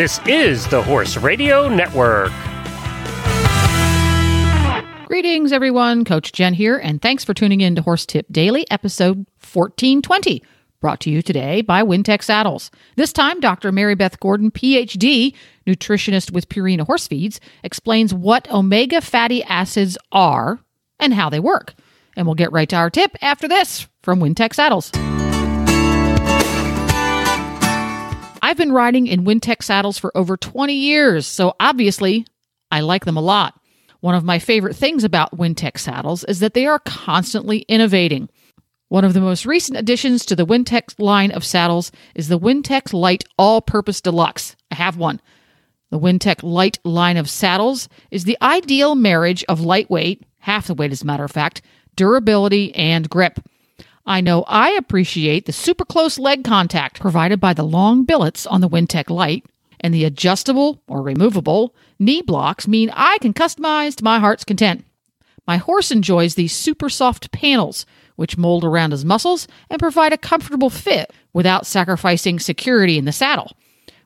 This is the Horse Radio Network. Greetings, everyone. Coach Jen here, and thanks for tuning in to Horse Tip Daily, episode 1420, brought to you today by Wintec Saddles. This time, Dr. Mary Beth Gordon, PhD, nutritionist with Purina Horse Feeds, explains what omega fatty acids are and how they work. And we'll get right to our tip after this from Wintec Saddles. I've been riding in Wintec saddles for over 20 years, so obviously I like them a lot. One of my favorite things about Wintec saddles is that they are constantly innovating. One of the most recent additions to the Wintec line of saddles is the Wintec Light All Purpose Deluxe. I have one. The Wintec Light line of saddles is the ideal marriage of lightweight, half the weight as a matter of fact, durability, and grip. I know I appreciate the super close leg contact provided by the long billets on the Wintec Light, and the adjustable or removable knee blocks mean I can customize to my heart's content. My horse enjoys these super soft panels, which mold around his muscles and provide a comfortable fit without sacrificing security in the saddle.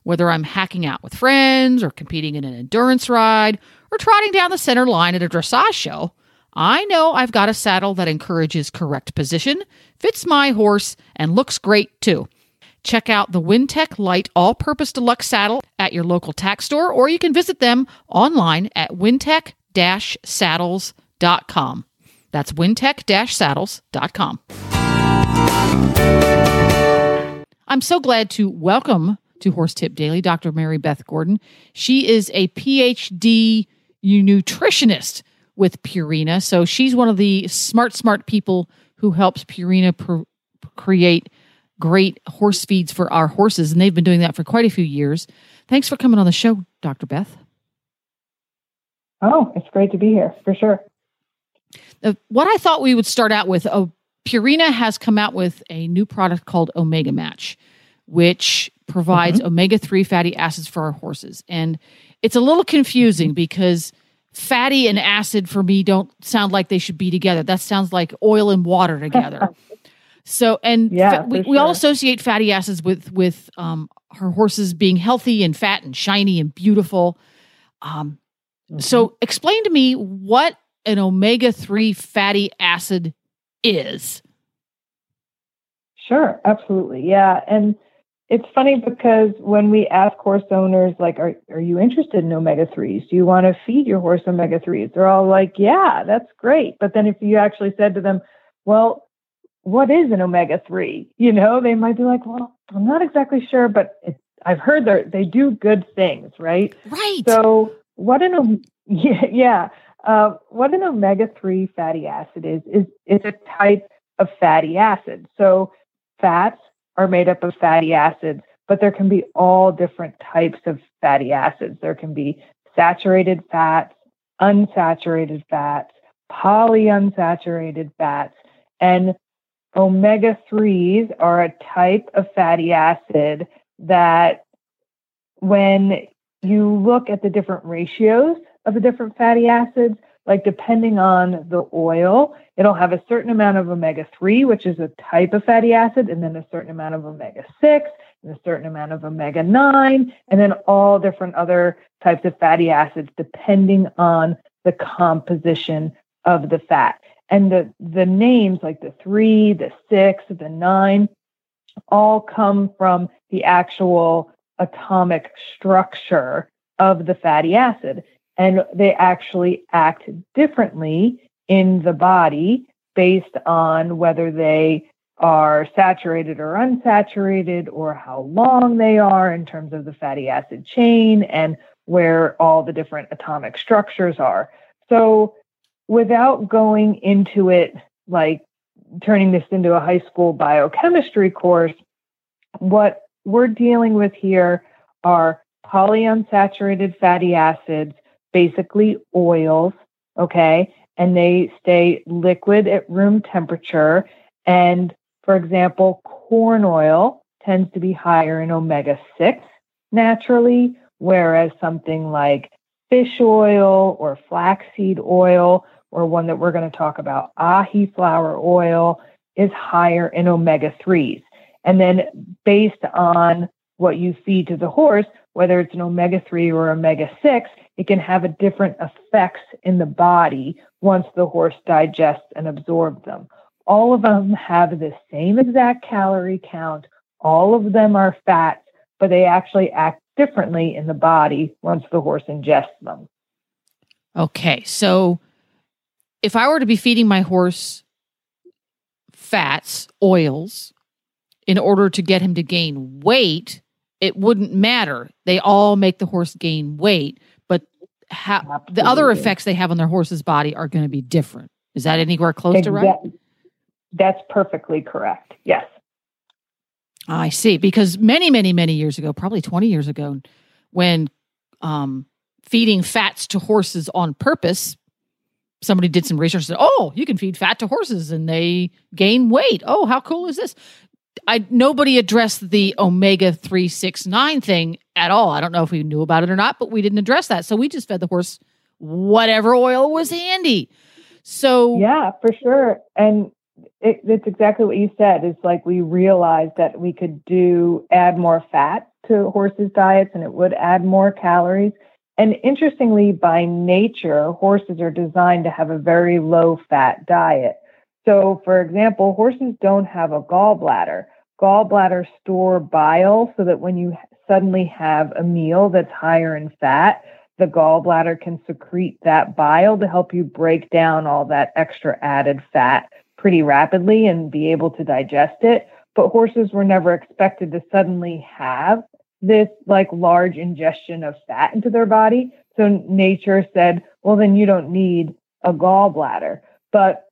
Whether I'm hacking out with friends, or competing in an endurance ride, or trotting down the center line at a dressage show, I know I've got a saddle that encourages correct position, fits my horse, and looks great too. Check out the Wintec Light All Purpose Deluxe Saddle at your local tack store, or you can visit them online at wintec saddles.com. That's wintec saddles.com. I'm so glad to welcome to Horse Tip Daily Dr. Mary Beth Gordon. She is a PhD nutritionist with Purina. So she's one of the smart, smart people who helps Purina create great horse feeds for our horses. And they've been doing that for quite a few years. Thanks for coming on the show, Dr. Beth. Oh, it's great to be here for sure. Uh, what I thought we would start out with oh, Purina has come out with a new product called Omega Match, which provides mm-hmm. omega 3 fatty acids for our horses. And it's a little confusing because fatty and acid for me don't sound like they should be together. That sounds like oil and water together. so, and yeah, fa- we, sure. we all associate fatty acids with with um, our horses being healthy and fat and shiny and beautiful. Um, mm-hmm. So, explain to me what an omega three fatty acid is. Sure, absolutely, yeah, and it's funny because when we ask horse owners, like, are, are you interested in omega 3s? Do you want to feed your horse omega 3s? They're all like, yeah, that's great. But then if you actually said to them, well, what is an omega 3? You know, they might be like, well, I'm not exactly sure, but it, I've heard they they do good things, right? Right. So, what an, yeah, yeah. Uh, what an omega 3 fatty acid is, is, is a type of fatty acid. So, fats are made up of fatty acids, but there can be all different types of fatty acids. There can be saturated fats, unsaturated fats, polyunsaturated fats, and omega 3s are a type of fatty acid that when you look at the different ratios of the different fatty acids, like depending on the oil, it'll have a certain amount of omega 3, which is a type of fatty acid, and then a certain amount of omega 6, and a certain amount of omega 9, and then all different other types of fatty acids depending on the composition of the fat. And the, the names like the 3, the 6, the 9, all come from the actual atomic structure of the fatty acid and they actually act differently in the body based on whether they are saturated or unsaturated or how long they are in terms of the fatty acid chain and where all the different atomic structures are. So, without going into it like turning this into a high school biochemistry course, what we're dealing with here are polyunsaturated fatty acids basically oils, okay? And they stay liquid at room temperature. And for example, corn oil tends to be higher in omega 6 naturally, whereas something like fish oil or flaxseed oil, or one that we're going to talk about, ahi flower oil, is higher in omega 3s. And then based on what you feed to the horse, whether it's an omega 3 or omega 6, it can have a different effects in the body once the horse digests and absorbs them. All of them have the same exact calorie count. All of them are fats, but they actually act differently in the body once the horse ingests them. Okay, so if I were to be feeding my horse fats, oils, in order to get him to gain weight, it wouldn't matter. They all make the horse gain weight, but ha- the other effects they have on their horse's body are going to be different. Is that anywhere close exactly. to right? That's perfectly correct. Yes. I see. Because many, many, many years ago, probably 20 years ago, when um, feeding fats to horses on purpose, somebody did some research and said, oh, you can feed fat to horses and they gain weight. Oh, how cool is this? I nobody addressed the omega 369 thing at all. I don't know if we knew about it or not, but we didn't address that. So we just fed the horse whatever oil was handy. So Yeah, for sure. And it, it's exactly what you said. It's like we realized that we could do add more fat to horses' diets and it would add more calories. And interestingly, by nature, horses are designed to have a very low fat diet. So, for example, horses don't have a gallbladder. Gallbladders store bile so that when you suddenly have a meal that's higher in fat, the gallbladder can secrete that bile to help you break down all that extra added fat pretty rapidly and be able to digest it. But horses were never expected to suddenly have this like large ingestion of fat into their body. So nature said, well, then you don't need a gallbladder. But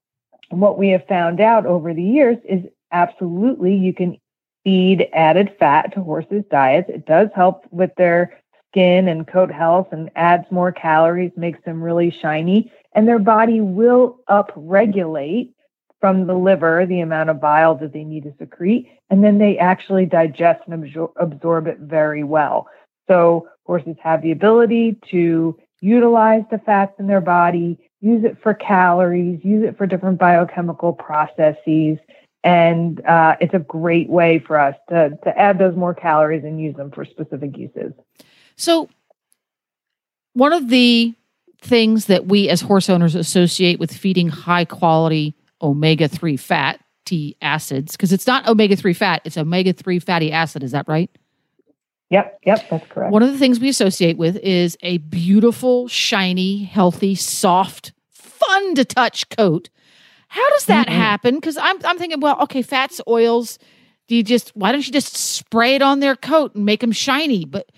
what we have found out over the years is absolutely you can feed added fat to horses' diets. It does help with their skin and coat health and adds more calories, makes them really shiny, and their body will upregulate from the liver the amount of bile that they need to secrete, and then they actually digest and absor- absorb it very well. So horses have the ability to utilize the fats in their body, use it for calories, use it for different biochemical processes. And uh, it's a great way for us to, to add those more calories and use them for specific uses. So, one of the things that we as horse owners associate with feeding high quality omega 3 fatty acids because it's not omega 3 fat, it's omega 3 fatty acid. Is that right? Yep, yep, that's correct. One of the things we associate with is a beautiful, shiny, healthy, soft, fun to touch coat. How does that mm-hmm. happen? Because I'm, I'm thinking, well, okay, fats, oils. Do you just why don't you just spray it on their coat and make them shiny? But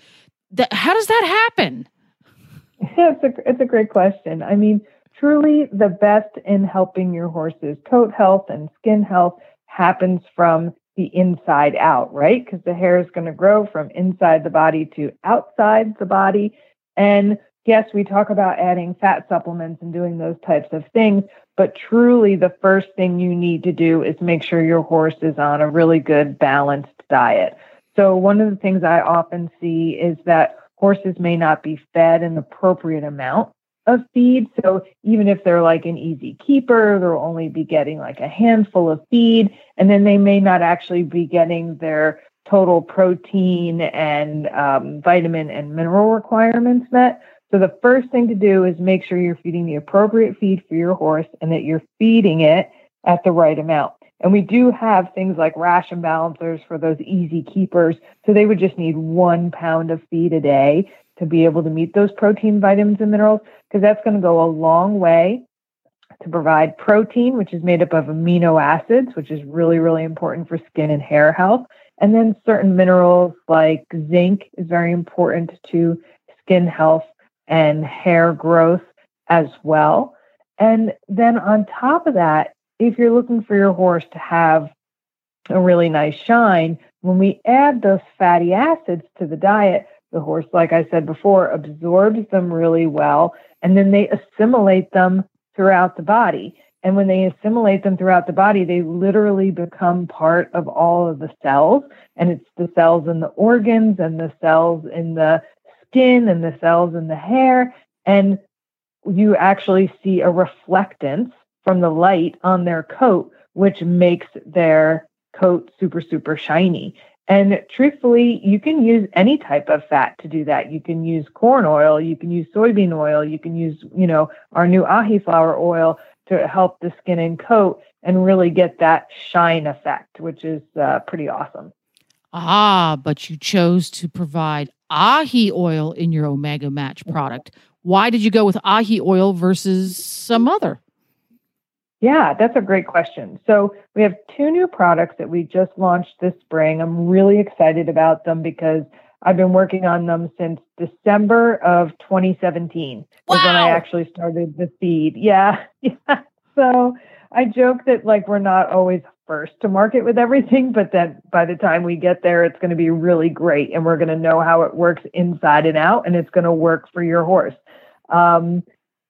that, how does that happen? Yeah, it's a it's a great question. I mean, truly the best in helping your horse's coat health and skin health happens from the inside out, right? Because the hair is going to grow from inside the body to outside the body. And yes, we talk about adding fat supplements and doing those types of things, but truly the first thing you need to do is make sure your horse is on a really good balanced diet. So, one of the things I often see is that horses may not be fed an appropriate amount of feed. So even if they're like an easy keeper, they'll only be getting like a handful of feed, and then they may not actually be getting their total protein and um, vitamin and mineral requirements met. So the first thing to do is make sure you're feeding the appropriate feed for your horse and that you're feeding it at the right amount. And we do have things like ration balancers for those easy keepers. So they would just need one pound of feed a day to be able to meet those protein, vitamins, and minerals, because that's going to go a long way to provide protein, which is made up of amino acids, which is really, really important for skin and hair health. And then certain minerals like zinc is very important to skin health and hair growth as well. And then on top of that, if you're looking for your horse to have a really nice shine, when we add those fatty acids to the diet, the horse, like I said before, absorbs them really well, and then they assimilate them throughout the body. And when they assimilate them throughout the body, they literally become part of all of the cells. And it's the cells in the organs and the cells in the skin and the cells in the hair. And you actually see a reflectance from the light on their coat, which makes their coat super, super shiny. And truthfully, you can use any type of fat to do that. You can use corn oil, you can use soybean oil, you can use, you know, our new ahi flower oil to help the skin and coat and really get that shine effect, which is uh, pretty awesome. Ah, but you chose to provide ahi oil in your Omega Match product. Why did you go with ahi oil versus some other? Yeah, that's a great question. So, we have two new products that we just launched this spring. I'm really excited about them because I've been working on them since December of 2017 wow. was when I actually started the feed. Yeah. Yeah. So, I joke that like we're not always first to market with everything, but that by the time we get there, it's going to be really great and we're going to know how it works inside and out and it's going to work for your horse. Um,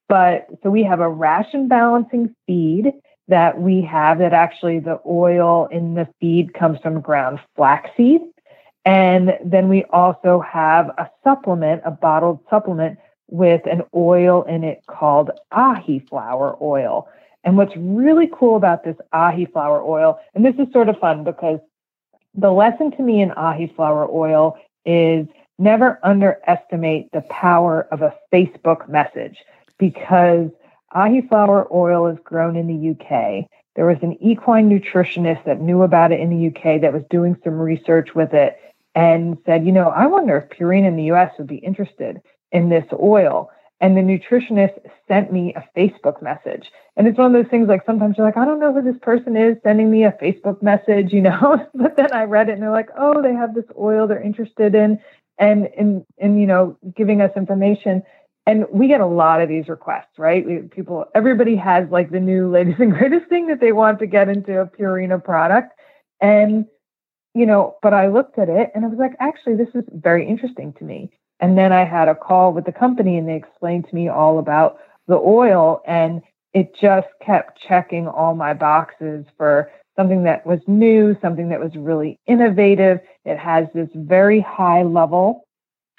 but so we have a ration balancing feed that we have that actually the oil in the feed comes from ground flaxseed. And then we also have a supplement, a bottled supplement with an oil in it called ahi flower oil. And what's really cool about this ahi flower oil, and this is sort of fun because the lesson to me in ahi flower oil is never underestimate the power of a Facebook message because ahi flower oil is grown in the UK. There was an equine nutritionist that knew about it in the UK that was doing some research with it and said, you know, I wonder if Purina in the US would be interested in this oil. And the nutritionist sent me a Facebook message. And it's one of those things like sometimes you're like, I don't know who this person is sending me a Facebook message, you know? but then I read it and they're like, oh, they have this oil they're interested in and in in you know giving us information. And we get a lot of these requests, right? We, people, everybody has like the new latest and greatest thing that they want to get into a Purina product. And, you know, but I looked at it and I was like, actually, this is very interesting to me. And then I had a call with the company and they explained to me all about the oil and it just kept checking all my boxes for something that was new, something that was really innovative. It has this very high level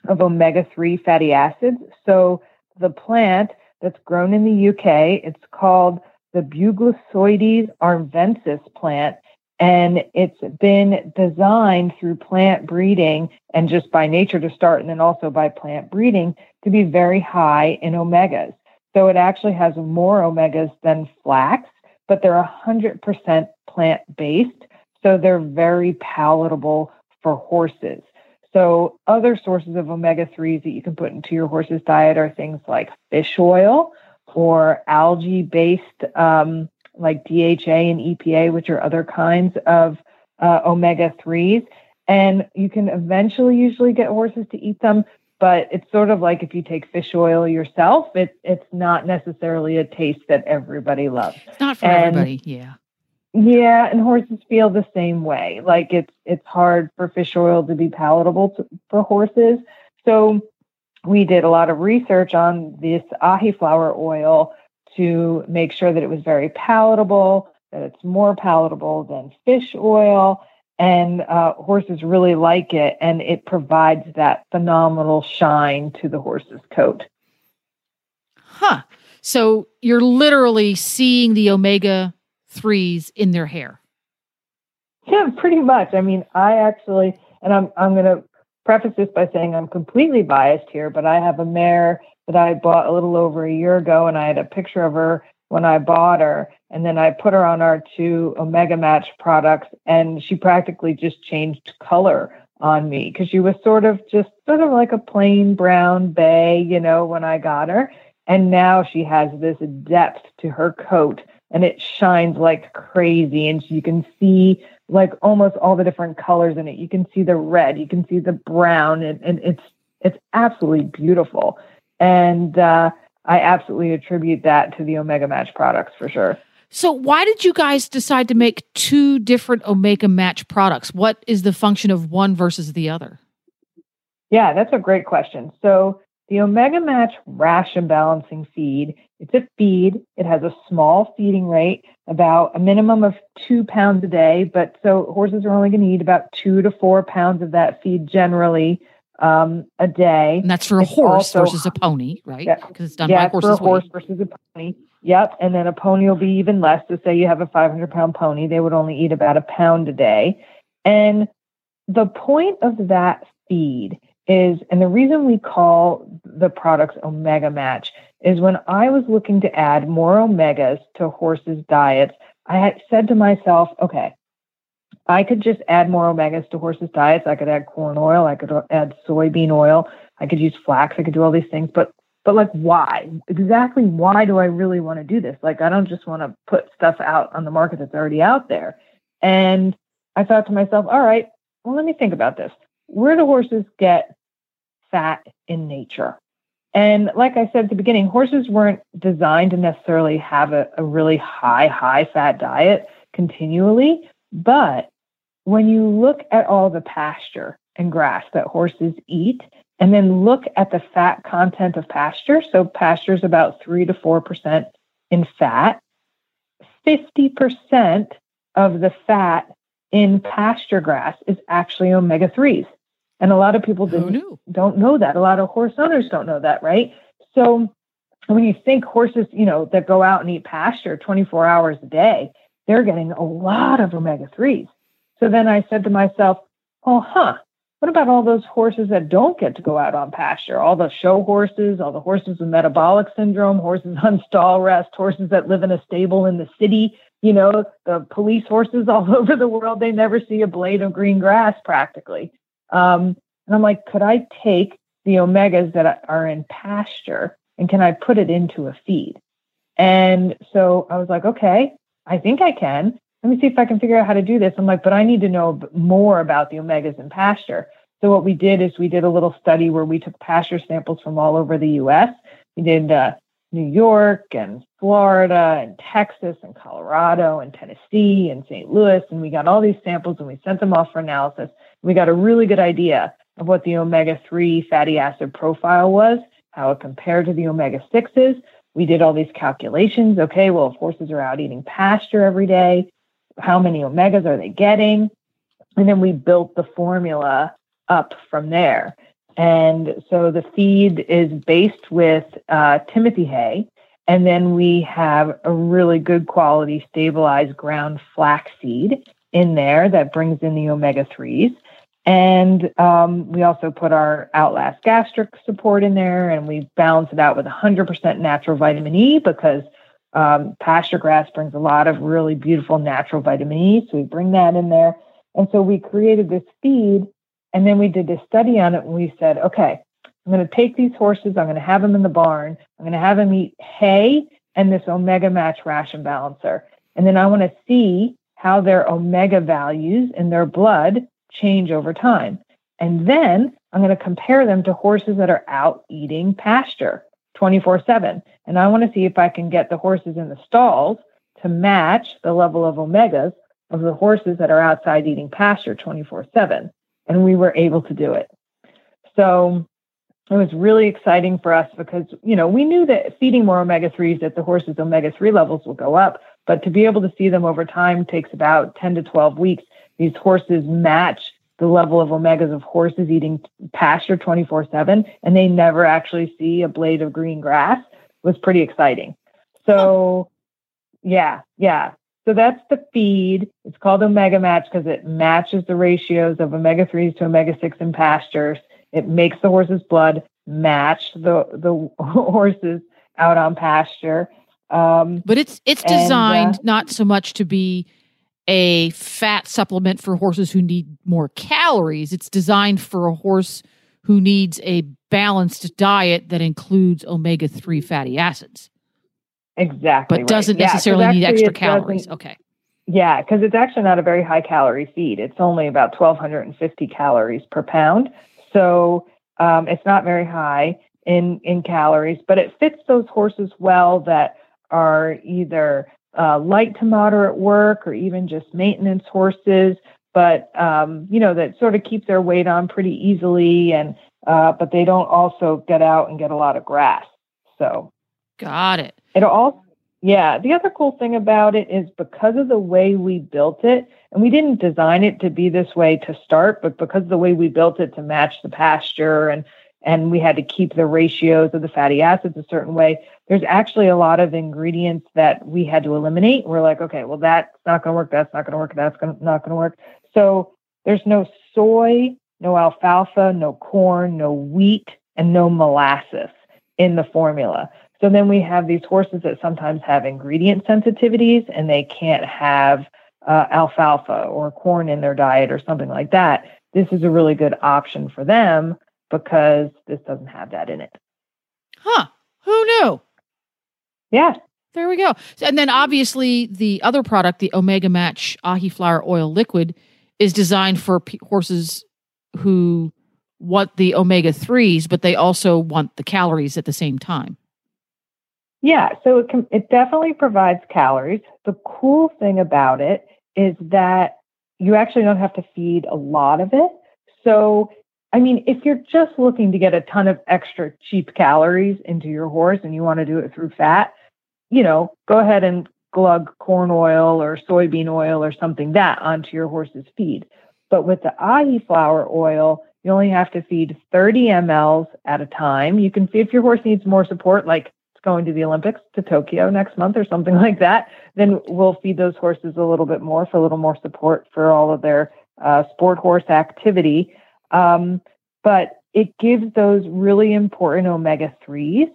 of omega 3 fatty acids. So the plant that's grown in the UK, it's called the Buglossides arvensis plant and it's been designed through plant breeding and just by nature to start, and then also by plant breeding to be very high in omegas. So it actually has more omegas than flax, but they're 100% plant based. So they're very palatable for horses. So, other sources of omega 3s that you can put into your horse's diet are things like fish oil or algae based um, like DHA and EPA, which are other kinds of uh, omega 3s. And you can eventually usually get horses to eat them, but it's sort of like if you take fish oil yourself, it, it's not necessarily a taste that everybody loves. It's not for and, everybody, yeah. Yeah, and horses feel the same way. Like it's it's hard for fish oil to be palatable to, for horses. So we did a lot of research on this ahi flower oil to make sure that it was very palatable, that it's more palatable than fish oil, and uh, horses really like it, and it provides that phenomenal shine to the horse's coat. Huh. So you're literally seeing the omega 3s in their hair. Yeah, pretty much. I mean, I actually, and I'm, I'm going to preface this by saying I'm completely biased here, but I have a mare that I bought a little over a year ago, and I had a picture of her when I bought her. And then I put her on our two Omega Match products, and she practically just changed color on me because she was sort of just sort of like a plain brown bay, you know, when I got her. And now she has this depth to her coat and it shines like crazy. And you can see like almost all the different colors in it. You can see the red, you can see the brown, and, and it's it's absolutely beautiful. And uh, I absolutely attribute that to the Omega Match products for sure. So, why did you guys decide to make two different Omega Match products? What is the function of one versus the other? Yeah, that's a great question. So, the Omega Match ration balancing feed, it's a feed. It has a small feeding rate, about a minimum of two pounds a day. But so horses are only going to eat about two to four pounds of that feed generally um, a day. And that's for a it's horse also, versus a pony, right? Because yeah, it's done yeah, by horses. for a horse versus a pony. Yep. And then a pony will be even less. So say you have a 500 pound pony, they would only eat about a pound a day. And the point of that feed is, and the reason we call the products Omega Match is when I was looking to add more omegas to horses' diets, I had said to myself, okay, I could just add more omegas to horses' diets. I could add corn oil. I could add soybean oil. I could use flax. I could do all these things. But but like why? Exactly why do I really want to do this? Like I don't just want to put stuff out on the market that's already out there. And I thought to myself, all right, well, let me think about this. Where do horses get fat in nature? And like I said at the beginning, horses weren't designed to necessarily have a, a really high, high fat diet continually. But when you look at all the pasture and grass that horses eat, and then look at the fat content of pasture. So pasture is about three to four percent in fat. Fifty percent of the fat in pasture grass is actually omega threes, and a lot of people don't know that. A lot of horse owners don't know that, right? So when you think horses, you know, that go out and eat pasture 24 hours a day, they're getting a lot of omega threes. So then I said to myself, oh, huh, what about all those horses that don't get to go out on pasture? All the show horses, all the horses with metabolic syndrome, horses on stall rest, horses that live in a stable in the city, you know, the police horses all over the world, they never see a blade of green grass practically. Um, and I'm like, could I take the omegas that are in pasture and can I put it into a feed? And so I was like, okay, I think I can let me see if I can figure out how to do this. I'm like, but I need to know more about the omegas in pasture. So what we did is we did a little study where we took pasture samples from all over the U.S. We did uh, New York and Florida and Texas and Colorado and Tennessee and St. Louis, and we got all these samples and we sent them off for analysis. We got a really good idea of what the omega-3 fatty acid profile was, how it compared to the omega-6s. We did all these calculations. Okay, well, if horses are out eating pasture every day, how many omegas are they getting? And then we built the formula up from there. And so the feed is based with uh, Timothy hay. And then we have a really good quality stabilized ground flaxseed in there that brings in the omega 3s. And um, we also put our Outlast gastric support in there and we balance it out with 100% natural vitamin E because um, pasture grass brings a lot of really beautiful natural vitamin E, so we bring that in there. And so we created this feed, and then we did a study on it, and we said, okay, I'm going to take these horses, I'm going to have them in the barn, I'm going to have them eat hay and this omega match ration balancer. And then I want to see how their omega values in their blood change over time. And then I'm going to compare them to horses that are out eating pasture. 24 7. And I want to see if I can get the horses in the stalls to match the level of omegas of the horses that are outside eating pasture 24 7. And we were able to do it. So it was really exciting for us because, you know, we knew that feeding more omega 3s that the horses' omega 3 levels will go up. But to be able to see them over time takes about 10 to 12 weeks. These horses match the level of omegas of horses eating pasture 24 7 and they never actually see a blade of green grass was pretty exciting. So, yeah, yeah. So that's the feed. It's called Omega Match because it matches the ratios of omega 3s to omega 6 in pastures. It makes the horse's blood match the, the horses out on pasture. Um, but it's it's designed and, uh, not so much to be a fat supplement for horses who need more calories. It's designed for a horse who needs a balanced diet that includes omega 3 fatty acids. Exactly. But right. doesn't necessarily yeah, need extra calories. Okay. Yeah, because it's actually not a very high calorie feed. It's only about 1,250 calories per pound. So um, it's not very high in, in calories, but it fits those horses well that are either uh, light to moderate work or even just maintenance horses, but um, you know that sort of keep their weight on pretty easily, and uh, but they don't also get out and get a lot of grass. So, got it. It'll all, yeah. The other cool thing about it is because of the way we built it, and we didn't design it to be this way to start, but because of the way we built it to match the pasture and and we had to keep the ratios of the fatty acids a certain way. There's actually a lot of ingredients that we had to eliminate. We're like, okay, well, that's not going to work. That's not going to work. That's gonna, not going to work. So there's no soy, no alfalfa, no corn, no wheat, and no molasses in the formula. So then we have these horses that sometimes have ingredient sensitivities and they can't have uh, alfalfa or corn in their diet or something like that. This is a really good option for them because this doesn't have that in it. Huh. Who knew? Yeah. There we go. And then obviously the other product, the Omega Match Ahi Flower Oil Liquid, is designed for p- horses who want the omega 3s, but they also want the calories at the same time. Yeah, so it can, it definitely provides calories. The cool thing about it is that you actually don't have to feed a lot of it. So, I mean, if you're just looking to get a ton of extra cheap calories into your horse and you want to do it through fat, you know, go ahead and glug corn oil or soybean oil or something that onto your horse's feed. But with the ahi flower oil, you only have to feed 30 mLs at a time. You can if your horse needs more support, like going to the Olympics to Tokyo next month or something like that, then we'll feed those horses a little bit more for a little more support for all of their uh, sport horse activity. Um, but it gives those really important omega 3s.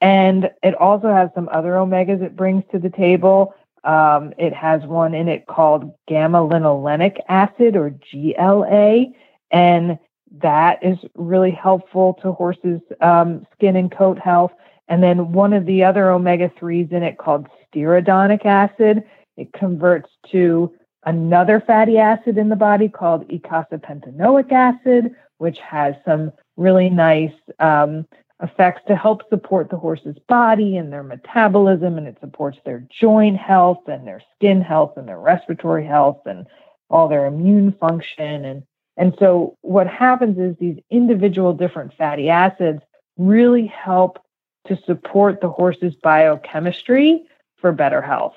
And it also has some other omegas it brings to the table. Um, it has one in it called gamma linolenic acid or GLA, and that is really helpful to horses' um, skin and coat health. And then one of the other omega 3s in it called stearidonic acid, it converts to another fatty acid in the body called eicosapentaenoic acid, which has some really nice um, effects to help support the horse's body and their metabolism, and it supports their joint health and their skin health and their respiratory health and all their immune function. And, and so what happens is these individual different fatty acids really help to support the horse's biochemistry for better health.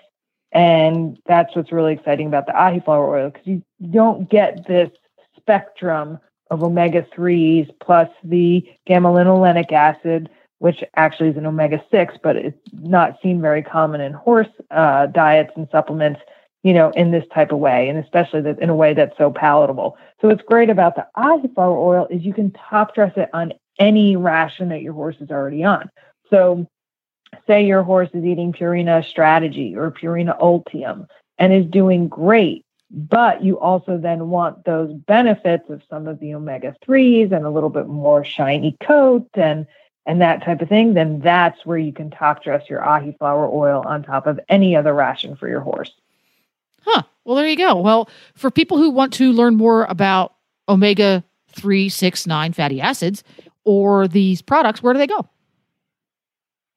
And that's what's really exciting about the ahi flower oil because you don't get this spectrum of omega 3s plus the gamma linolenic acid, which actually is an omega 6, but it's not seen very common in horse uh, diets and supplements, you know, in this type of way, and especially that in a way that's so palatable. So what's great about the ahi flower oil is you can top dress it on any ration that your horse is already on. So say your horse is eating Purina Strategy or Purina Ultium and is doing great but you also then want those benefits of some of the omega 3s and a little bit more shiny coat and and that type of thing then that's where you can top dress your ahi flower oil on top of any other ration for your horse. Huh. Well there you go. Well for people who want to learn more about omega 3 6 9 fatty acids or these products where do they go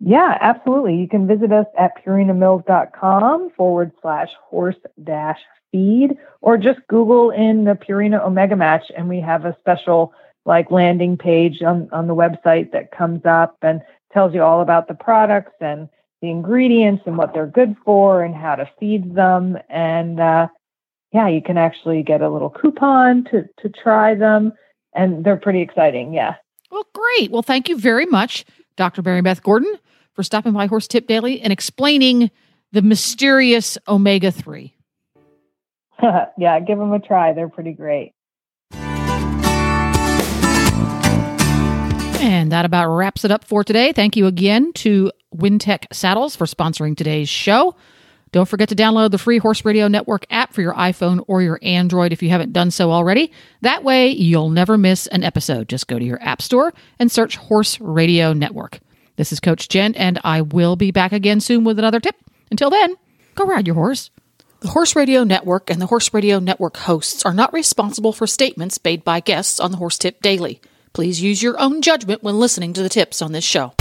yeah, absolutely. You can visit us at purinamills.com forward slash horse dash feed, or just Google in the Purina Omega Match, and we have a special like landing page on, on the website that comes up and tells you all about the products and the ingredients and what they're good for and how to feed them. And uh, yeah, you can actually get a little coupon to to try them, and they're pretty exciting. Yeah. Well, great. Well, thank you very much, Dr. Mary Beth Gordon, for stopping by Horse Tip Daily and explaining the mysterious omega three. yeah, give them a try. They're pretty great. And that about wraps it up for today. Thank you again to Wintec Saddles for sponsoring today's show. Don't forget to download the free Horse Radio Network app for your iPhone or your Android if you haven't done so already. That way, you'll never miss an episode. Just go to your App Store and search Horse Radio Network. This is Coach Jen, and I will be back again soon with another tip. Until then, go ride your horse. The Horse Radio Network and the Horse Radio Network hosts are not responsible for statements made by guests on the Horse Tip Daily. Please use your own judgment when listening to the tips on this show.